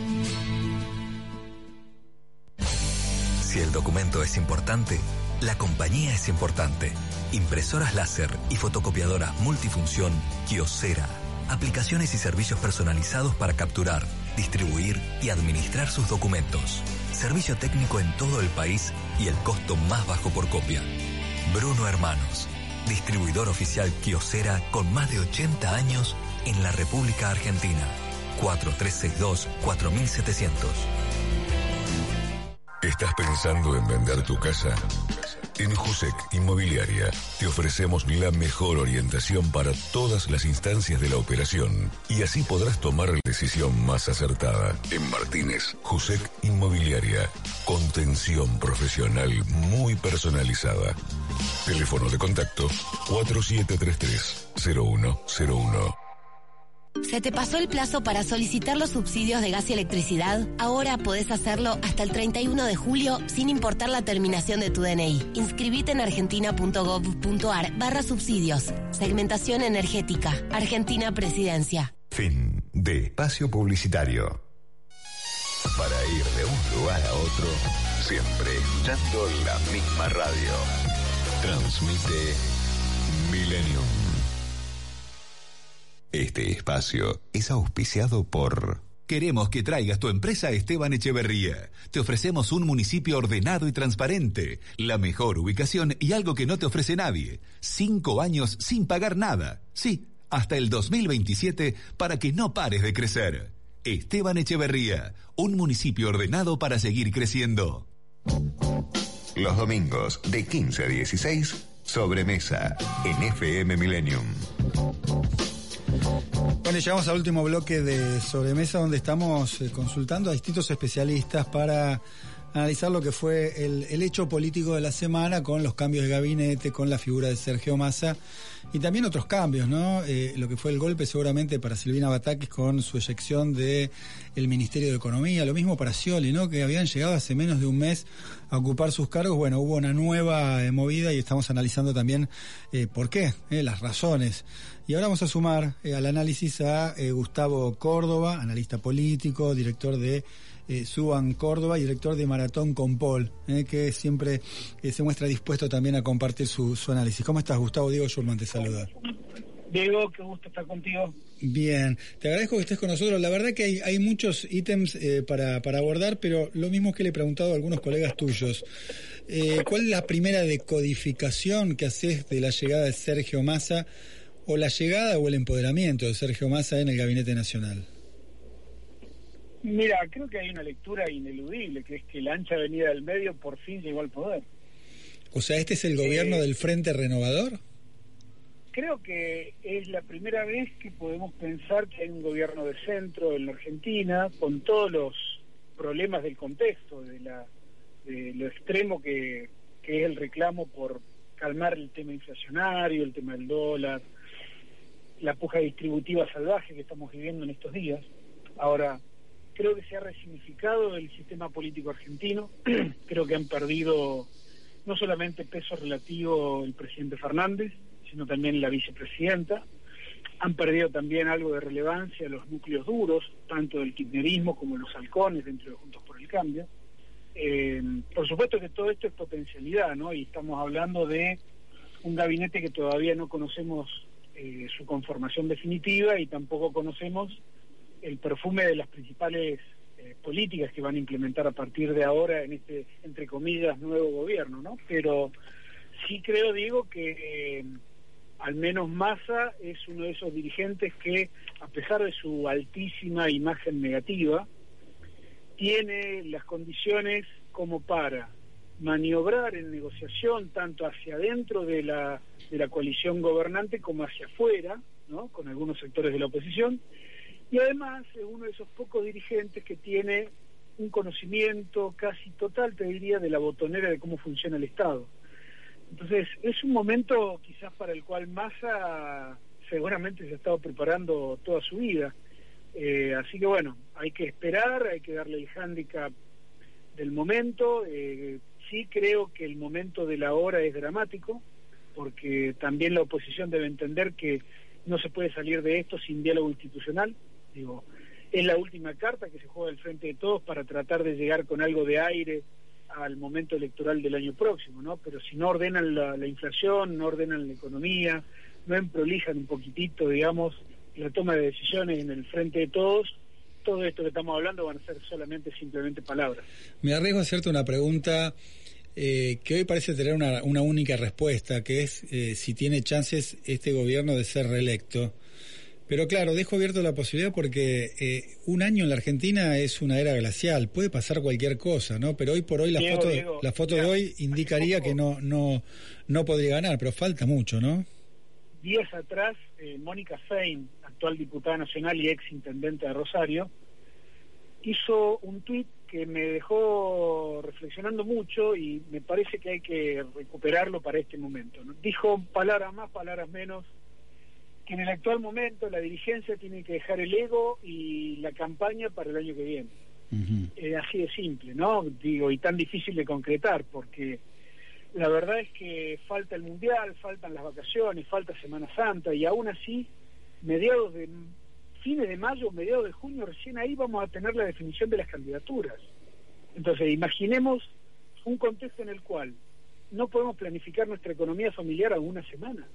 S6: Si el documento es importante, la compañía es importante. Impresoras láser y fotocopiadoras multifunción Kiosera. Aplicaciones y servicios personalizados para capturar, distribuir y administrar sus documentos. Servicio técnico en todo el país y el costo más bajo por copia. Bruno Hermanos, distribuidor oficial Kiosera con más de 80 años en la República Argentina. 4362-4700.
S7: ¿Estás pensando en vender tu casa? En Jusec Inmobiliaria te ofrecemos la mejor orientación para todas las instancias de la operación y así podrás tomar la decisión más acertada. En Martínez, Jusec Inmobiliaria, contención profesional muy personalizada. Teléfono de contacto 4733-0101.
S8: ¿Se te pasó el plazo para solicitar los subsidios de gas y electricidad? Ahora podés hacerlo hasta el 31 de julio sin importar la terminación de tu DNI. Inscribite en argentina.gov.ar barra subsidios. Segmentación energética. Argentina Presidencia.
S1: Fin de espacio publicitario. Para ir de un lugar a otro, siempre escuchando la misma radio. Transmite Millennium. Este espacio es auspiciado por...
S9: Queremos que traigas tu empresa a Esteban Echeverría. Te ofrecemos un municipio ordenado y transparente, la mejor ubicación y algo que no te ofrece nadie. Cinco años sin pagar nada. Sí, hasta el 2027 para que no pares de crecer. Esteban Echeverría, un municipio ordenado para seguir creciendo.
S1: Los domingos de 15 a 16, sobremesa en FM Millennium.
S2: Bueno, llegamos al último bloque de sobremesa donde estamos eh, consultando a distintos especialistas para analizar lo que fue el, el, hecho político de la semana con los cambios de gabinete, con la figura de Sergio Massa y también otros cambios, ¿no? Eh, lo que fue el golpe seguramente para Silvina Batakis con su eyección de el Ministerio de Economía, lo mismo para Scioli, ¿no? Que habían llegado hace menos de un mes a ocupar sus cargos. Bueno, hubo una nueva eh, movida y estamos analizando también eh, por qué, las razones. Y ahora vamos a sumar al análisis a Gustavo Córdoba, analista político, director de eh, Suban Córdoba, director de Maratón con Paul, eh, que siempre eh, se muestra dispuesto también a compartir su, su análisis. ¿Cómo estás, Gustavo? Diego Schulman te saluda.
S10: Diego, qué gusto estar contigo.
S2: Bien, te agradezco que estés con nosotros. La verdad que hay, hay muchos ítems eh, para, para abordar, pero lo mismo que le he preguntado a algunos colegas tuyos. Eh, ¿Cuál es la primera decodificación que haces de la llegada de Sergio Massa o la llegada o el empoderamiento de Sergio Massa en el Gabinete Nacional?
S10: Mira, creo que hay una lectura ineludible, que es que la ancha avenida del medio por fin llegó al poder.
S2: O sea, ¿este es el gobierno
S10: Eh,
S2: del Frente Renovador?
S10: Creo que es la primera vez que podemos pensar que hay un gobierno de centro en la Argentina, con todos los problemas del contexto, de, la, de lo extremo que, que es el reclamo por calmar el tema inflacionario, el tema del dólar, la puja distributiva salvaje que estamos viviendo en estos días. Ahora, creo que se ha resignificado el sistema político argentino, *clears throat* creo que han perdido no solamente peso relativo el presidente Fernández, sino también la vicepresidenta, han perdido también algo de relevancia los núcleos duros, tanto del kirchnerismo como los halcones dentro de Juntos por el Cambio. Eh, por supuesto que todo esto es potencialidad, ¿no? Y estamos hablando de un gabinete que todavía no conocemos eh, su conformación definitiva y tampoco conocemos el perfume de las principales eh, políticas que van a implementar a partir de ahora en este, entre comillas, nuevo gobierno, ¿no? Pero sí creo, digo, que eh, al menos Massa es uno de esos dirigentes que, a pesar de su altísima imagen negativa, tiene las condiciones como para maniobrar en negociación tanto hacia adentro de la, de la coalición gobernante como hacia afuera, ¿no? con algunos sectores de la oposición, y además es uno de esos pocos dirigentes que tiene un conocimiento casi total, te diría, de la botonera de cómo funciona el Estado. Entonces, es un momento quizás para el cual Massa seguramente se ha estado preparando toda su vida. Eh, así que bueno, hay que esperar, hay que darle el hándicap del momento. Eh, sí creo que el momento de la hora es dramático, porque también la oposición debe entender que no se puede salir de esto sin diálogo institucional. Digo, es la última carta que se juega al frente de todos para tratar de llegar con algo de aire al momento electoral del año próximo, ¿no? Pero si no ordenan la, la inflación, no ordenan la economía, no emprolijan un poquitito, digamos, la toma de decisiones en el frente de todos, todo esto que estamos hablando van a ser solamente simplemente palabras.
S2: Me arriesgo a hacerte una pregunta eh, que hoy parece tener una, una única respuesta, que es eh, si tiene chances este gobierno de ser reelecto. Pero claro, dejo abierto la posibilidad porque eh, un año en la Argentina es una era glacial, puede pasar cualquier cosa, ¿no? Pero hoy por hoy la
S10: Diego,
S2: foto,
S10: Diego,
S2: la foto de hoy indicaría que no, no, no podría ganar, pero falta mucho, ¿no?
S10: días atrás, eh, Mónica Fein, actual diputada nacional y ex intendente de Rosario, hizo un tuit que me dejó reflexionando mucho y me parece que hay que recuperarlo para este momento. ¿no? Dijo palabras más, palabras menos, que en el actual momento la dirigencia tiene que dejar el ego y la campaña para el año que viene. Eh, así de simple, ¿no? Digo, y tan difícil de concretar, porque la verdad es que falta el Mundial, faltan las vacaciones, falta Semana Santa, y aún así, mediados de fines de mayo, mediados de junio, recién ahí vamos a tener la definición de las candidaturas. Entonces, imaginemos un contexto en el cual no podemos planificar nuestra economía familiar a una semana.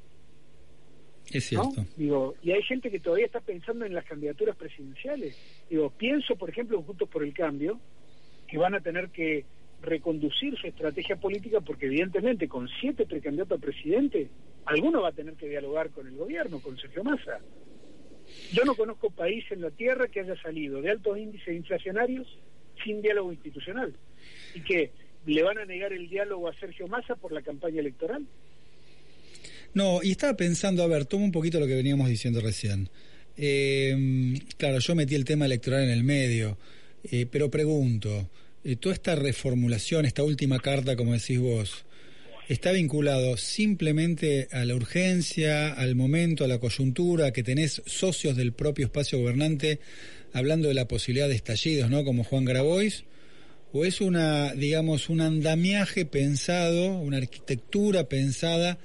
S2: Es
S10: ¿no?
S2: cierto.
S10: Digo, y hay gente que todavía está pensando en las candidaturas presidenciales. Digo, pienso, por ejemplo, en Juntos por el Cambio, que van a tener que reconducir su estrategia política porque evidentemente con siete precandidatos a presidente, alguno va a tener que dialogar con el gobierno, con Sergio Massa. Yo no conozco país en la Tierra que haya salido de altos índices inflacionarios sin diálogo institucional. Y que le van a negar el diálogo a Sergio Massa por la campaña electoral.
S2: No, y estaba pensando, a ver, tomo un poquito lo que veníamos diciendo recién. Eh, claro, yo metí el tema electoral en el medio, eh, pero pregunto, eh, toda esta reformulación, esta última carta, como decís vos, ¿está vinculado simplemente a la urgencia, al momento, a la coyuntura, que tenés socios del propio espacio gobernante hablando de la posibilidad de estallidos, ¿no? Como Juan Grabois. ¿O es una, digamos, un andamiaje pensado, una arquitectura pensada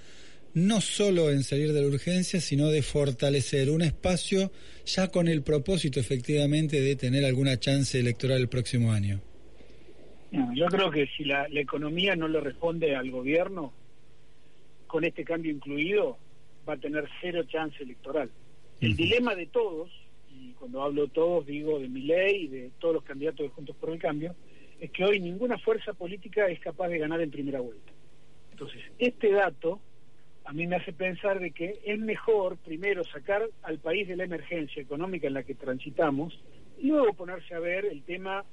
S2: no solo en salir de la urgencia, sino de fortalecer un espacio ya con el propósito efectivamente de tener alguna chance electoral el próximo año?
S10: No, yo creo que si la, la economía no le responde al gobierno, con este cambio incluido, va a tener cero chance electoral. El dilema de todos, y cuando hablo todos digo de mi ley y de todos los candidatos de Juntos por el Cambio, es que hoy ninguna fuerza política es capaz de ganar en primera vuelta. Entonces, este dato a mí me hace pensar de que es mejor primero sacar al país de la emergencia económica en la que transitamos y luego ponerse a ver el tema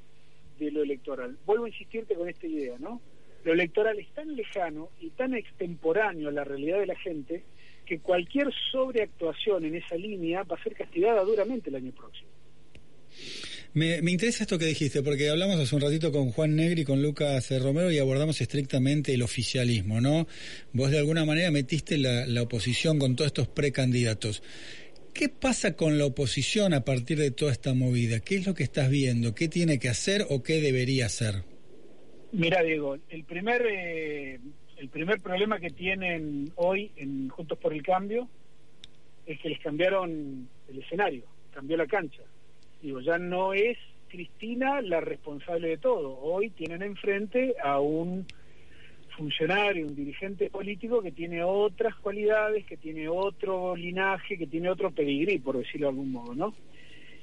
S10: de lo electoral. Vuelvo a insistirte con esta idea, ¿no? Lo electoral es tan lejano y tan extemporáneo a la realidad de la gente que cualquier sobreactuación en esa línea va a ser castigada duramente el año próximo.
S2: Me, me interesa esto que dijiste, porque hablamos hace un ratito con Juan Negri y con Lucas eh, Romero y abordamos estrictamente el oficialismo, ¿no? Vos de alguna manera metiste la, oposición con todos estos precandidatos. ¿Qué pasa con la oposición a partir de toda esta movida? ¿Qué es lo que estás viendo? ¿Qué tiene que hacer o qué debería hacer?
S10: Mira, Diego, el primer, eh, el primer problema que tienen hoy en Juntos por el Cambio es que les cambiaron el escenario, cambió la cancha. Digo, ya no es Cristina la responsable de todo. Hoy tienen enfrente a un funcionario, un dirigente político que tiene otras cualidades, que tiene otro linaje, que tiene otro pedigrí, por decirlo de algún modo, ¿no?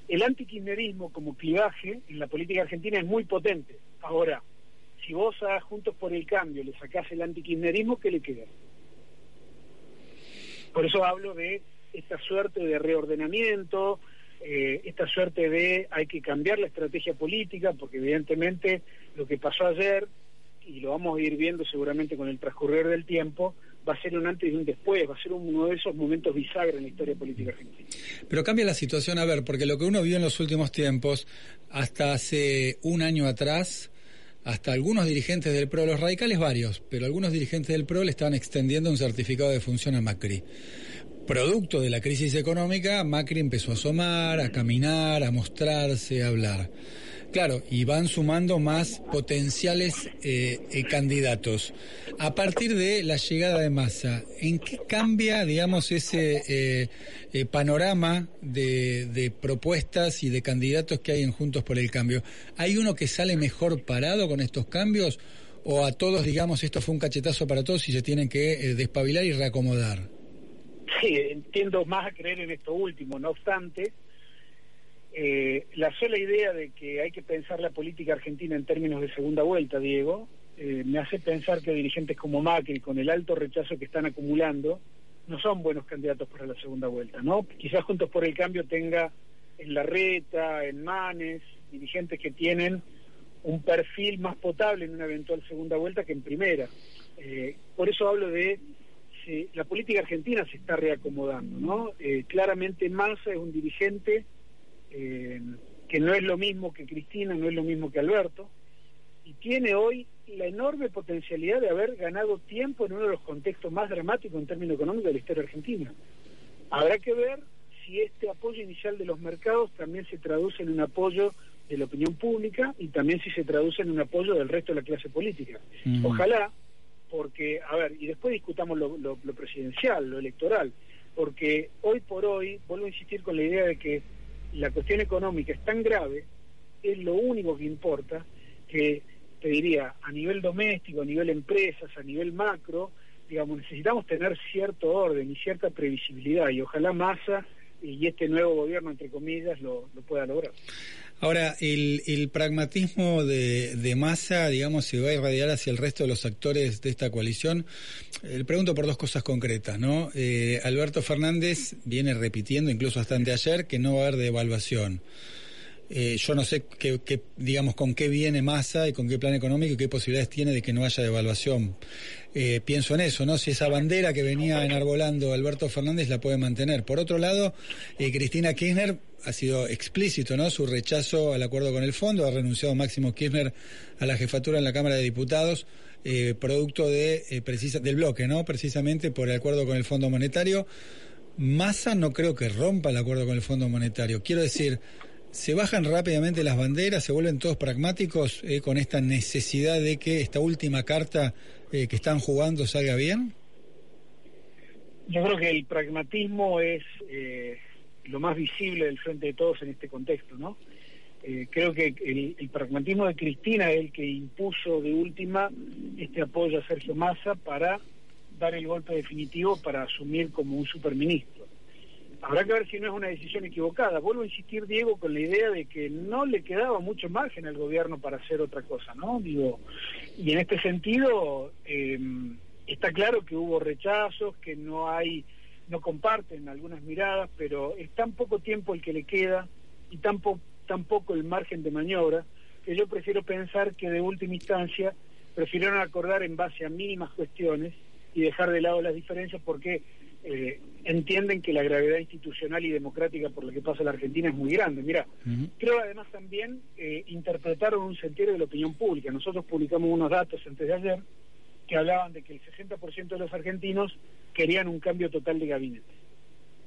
S10: El antikirchnerismo como clivaje en la política argentina es muy potente. Ahora, si vos a Juntos por el Cambio le sacás el antikirchnerismo, ¿qué le queda? Por eso hablo de esta suerte de reordenamiento, eh, esta suerte de hay que cambiar la estrategia política, porque evidentemente lo que pasó ayer, y lo vamos a ir viendo seguramente con el transcurrir del tiempo, va a ser un antes y un después, va a ser uno de esos momentos bisagra en la historia política argentina.
S2: Pero cambia la situación, a ver, porque lo que uno vio en los últimos tiempos, hasta hace un año atrás, hasta algunos dirigentes del PRO, los radicales varios, pero algunos dirigentes del PRO le estaban extendiendo un certificado de función a Macri. Producto de la crisis económica, Macri empezó a asomar, a caminar, a mostrarse, a hablar. Claro, y van sumando más potenciales eh, eh, candidatos. A partir de la llegada de Massa, ¿en qué cambia, digamos, ese eh, panorama de, de propuestas y de candidatos que hay en Juntos por el Cambio? ¿Hay uno que sale mejor parado con estos cambios? ¿O a todos, digamos, esto fue un cachetazo para todos y se tienen que despabilar y reacomodar?
S10: Sí, entiendo más a creer en esto último. No obstante, eh, la sola idea de que hay que pensar la política argentina en términos de segunda vuelta, Diego, eh, me hace pensar que dirigentes como Macri, con el alto rechazo que están acumulando, no son buenos candidatos para la segunda vuelta, ¿no? Quizás Juntos por el Cambio tenga en Larreta, en Manes, dirigentes que tienen un perfil más potable en una eventual segunda vuelta que en primera. Eh, por eso hablo de si la política argentina se está reacomodando, ¿no? Eh, claramente Massa es un dirigente eh, que no es lo mismo que Cristina, no es lo mismo que Alberto, y tiene hoy la enorme potencialidad de haber ganado tiempo en uno de los contextos más dramáticos en términos económicos de la historia argentina. Habrá que ver si este apoyo inicial de los mercados también se traduce en un apoyo de la opinión pública y también si se traduce en un apoyo del resto de la clase política.
S2: Mm.
S10: Ojalá, porque, a ver, y después discutamos lo, lo- presidencial, lo electoral, porque hoy por hoy, vuelvo a insistir con la idea de que la cuestión económica es tan grave, es lo único que importa, que te diría, a nivel doméstico, a nivel empresas, a nivel macro, digamos, necesitamos tener cierto orden y cierta previsibilidad, y ojalá Massa y este nuevo gobierno, entre comillas, lo, lo pueda lograr.
S2: Ahora, el, el pragmatismo de, de Massa, digamos, se va a irradiar hacia el resto de los actores de esta coalición. Eh, le pregunto por dos cosas concretas, ¿no? Eh, Alberto Fernández viene repitiendo, incluso hasta anteayer, que no va a haber devaluación. Eh, yo no sé qué, qué, digamos, con qué viene Massa y con qué plan económico y qué posibilidades tiene de que no haya devaluación. Eh, pienso en eso, ¿no? Si esa bandera que venía enarbolando Alberto Fernández la puede mantener. Por otro lado, eh, Cristina Kirchner ha sido explícito, ¿no? Su rechazo al acuerdo con el fondo, ha renunciado Máximo Kirchner a la jefatura en la Cámara de Diputados, eh, producto de, eh, precisa, del bloque, ¿no? Precisamente por el acuerdo con el Fondo Monetario. Massa no creo que rompa el acuerdo con el Fondo Monetario. Quiero decir, se bajan rápidamente las banderas, se vuelven todos pragmáticos eh, con esta necesidad de que esta última carta eh, que están jugando salga bien.
S10: Yo creo que el pragmatismo es eh, lo más visible del frente de todos en este contexto, ¿no? Eh, creo que el, el pragmatismo de Cristina es el que impuso de última este apoyo a Sergio Massa para dar el golpe definitivo para asumir como un superministro. Habrá que ver si no es una decisión equivocada. Vuelvo a insistir, Diego, con la idea de que no le quedaba mucho margen al gobierno para hacer otra cosa, ¿no? Digo, y en este sentido, eh, está claro que hubo rechazos, que no hay, no comparten algunas miradas, pero es tan poco tiempo el que le queda y tan, tan poco el margen de maniobra que yo prefiero pensar que de última instancia prefirieron acordar en base a mínimas cuestiones y dejar de lado las diferencias porque eh, entienden que la gravedad institucional y democrática por la que pasa la Argentina es muy grande. Mira, creo además también eh, interpretaron un sentido de la opinión pública. Nosotros publicamos unos datos antes de ayer que hablaban de que el 60% de los argentinos querían un cambio total de gabinete.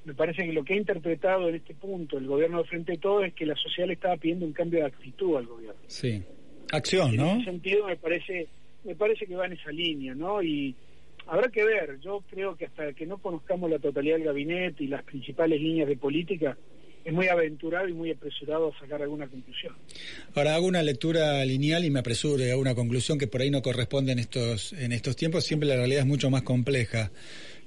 S10: Me parece que lo que ha interpretado en este punto el gobierno de Frente a Todo es que la sociedad le estaba pidiendo un cambio de actitud al gobierno.
S2: Sí. Acción, ¿no?
S10: En ese sentido me parece, me parece que va en esa línea, ¿no? Y habrá que ver, yo creo que hasta que no conozcamos la totalidad del gabinete y las principales líneas de política, es muy aventurado y muy apresurado a sacar alguna conclusión.
S2: Ahora hago una lectura lineal y me apresuro hago una conclusión que por ahí no corresponde en estos, en estos tiempos. Siempre la realidad es mucho más compleja.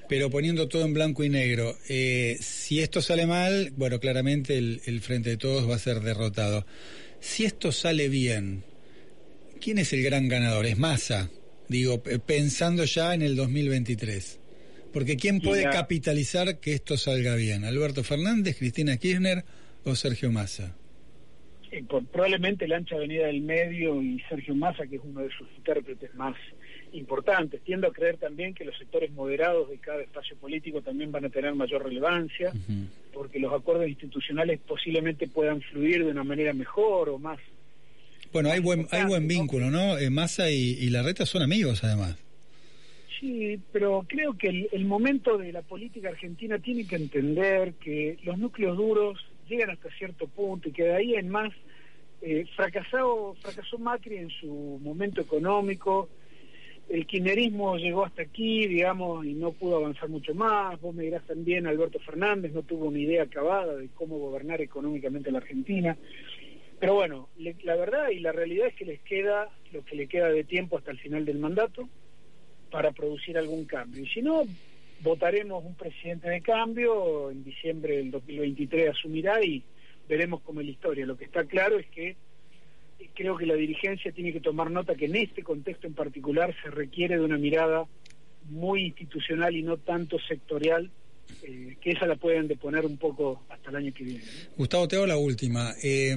S2: Pero poniendo todo en blanco y negro, eh, si esto sale mal, bueno, claramente el, el Frente de Todos va a ser derrotado. Si esto sale bien, ¿quién es el gran ganador? Es Massa, digo, eh, pensando ya en el 2023. Porque ¿quién puede
S10: Mira.
S2: capitalizar que esto salga bien? ¿Alberto Fernández, Cristina Kirchner o Sergio Massa?
S10: Eh, por- probablemente la ancha avenida del medio y Sergio Massa, que es uno de sus intérpretes más importantes. Tiendo a creer también que los sectores moderados de cada espacio político también van a tener mayor relevancia, porque los acuerdos institucionales posiblemente puedan fluir de una manera mejor o más.
S2: Bueno, hay buen, hay buen vínculo, ¿no? Eh, Massa y, y Larreta son amigos, además.
S10: Sí, pero creo que el, el momento de la política argentina tiene que entender que los núcleos duros llegan hasta cierto punto y que de ahí en más eh, fracasado, fracasó Macri en su momento económico, el kirchnerismo llegó hasta aquí, digamos, y no pudo avanzar mucho más. Vos me dirás también, Alberto Fernández no tuvo una idea acabada de cómo gobernar económicamente la Argentina. Pero bueno, la verdad y la realidad es que les queda lo que le queda de tiempo hasta el final del mandato para producir algún cambio. Y si no, votaremos un presidente de cambio, en diciembre del 2023 asumirá y veremos cómo es la historia. Lo que está claro es que creo que la dirigencia tiene que tomar nota que en este contexto en particular se requiere de una mirada muy institucional y no tanto sectorial, eh, que esa la pueden deponer un poco hasta el año que viene.
S2: Gustavo, te hago la última. Eh,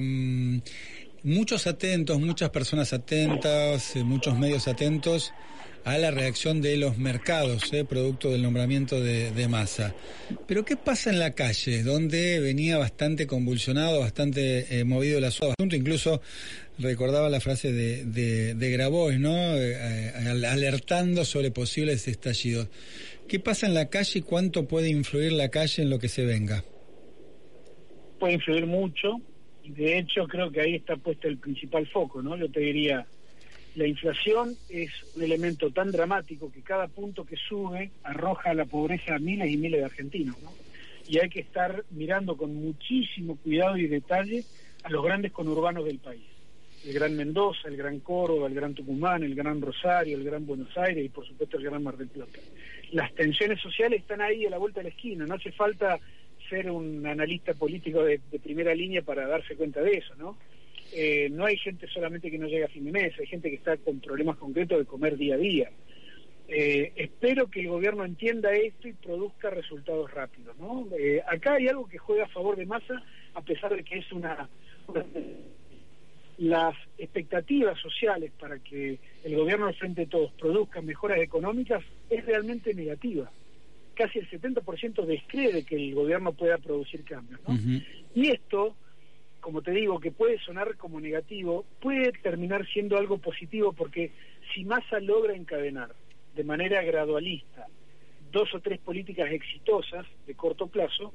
S2: muchos atentos, muchas personas atentas, eh, muchos medios atentos a la reacción de los mercados, eh, producto del nombramiento de, de Massa. Pero ¿qué pasa en la calle, donde venía bastante convulsionado, bastante eh, movido el asunto? Incluso recordaba la frase de, de, de Grabois, ¿no? Eh, alertando sobre posibles estallidos. ¿Qué pasa en la calle y cuánto puede influir la calle en lo que se venga?
S10: puede influir mucho de hecho creo que ahí está puesto el principal foco, ¿no? Yo te diría, la inflación es un elemento tan dramático que cada punto que sube arroja a la pobreza a miles y miles de argentinos, ¿no? Y hay que estar mirando con muchísimo cuidado y detalle a los grandes conurbanos del país. El Gran Mendoza, el Gran Córdoba, el Gran Tucumán, el Gran Rosario, el Gran Buenos Aires y por supuesto el Gran Mar del Plata. Las tensiones sociales están ahí a la vuelta de la esquina, no hace falta ser un analista político de, primera línea para darse cuenta de eso, ¿no? Eh, no hay gente solamente que no llega a fin de mes, hay gente que está con problemas concretos de comer día a día. Eh, espero que el gobierno entienda esto y produzca resultados rápidos, ¿no? Eh, acá hay algo que juega a favor de Massa, a pesar de que es una las expectativas sociales para que el gobierno al frente de todos produzca mejoras económicas es realmente negativa. Casi el 70% descree de que el gobierno pueda producir cambios. ¿no? Y esto, como te digo, que puede sonar como negativo, puede terminar siendo algo positivo porque si Massa logra encadenar de manera gradualista dos o tres políticas exitosas de corto plazo,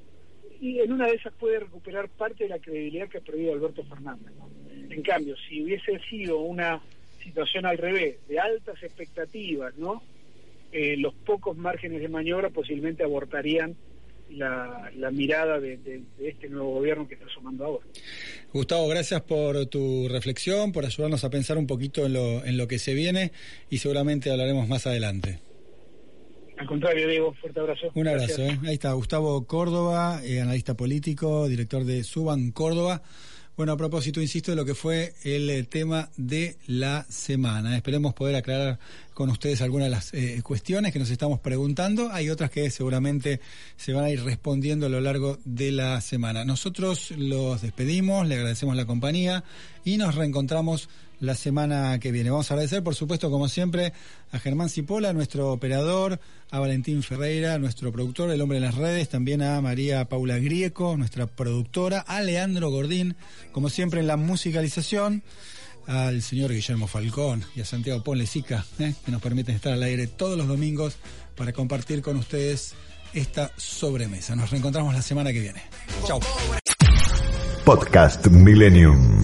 S10: y en una de esas puede recuperar parte de la credibilidad que ha perdido Alberto Fernández. ¿no? En cambio, si hubiese sido una situación al revés, de altas expectativas, ¿no? Eh, los pocos márgenes de maniobra posiblemente abortarían la, la mirada de, de, de, este nuevo gobierno que está sumando ahora.
S2: Gustavo, gracias por tu reflexión, por ayudarnos a pensar un poquito en lo, en lo que se viene y seguramente hablaremos más adelante.
S10: Al contrario, Diego, fuerte abrazo.
S2: Un abrazo. ¿eh? Ahí está Gustavo Córdoba, eh, analista político, director de Suban Córdoba. Bueno, a propósito, insisto, de lo que fue el eh, tema de la semana. Esperemos poder aclarar con ustedes algunas de las eh, cuestiones que nos estamos preguntando. Hay otras que seguramente se van a ir respondiendo a lo largo de la semana. Nosotros los despedimos, le agradecemos la compañía y nos reencontramos la semana que viene. Vamos a agradecer, por supuesto, como siempre, a Germán Cipola, nuestro operador, a Valentín Ferreira, nuestro productor, el hombre en las redes, también a María Paula Grieco, nuestra productora, a Leandro Gordín, como siempre en la musicalización, al señor Guillermo Falcón y a Santiago Ponlecica, ¿eh? que nos permiten estar al aire todos los domingos para compartir con ustedes esta sobremesa. Nos reencontramos la semana que viene. Chao.
S1: Podcast Millennium.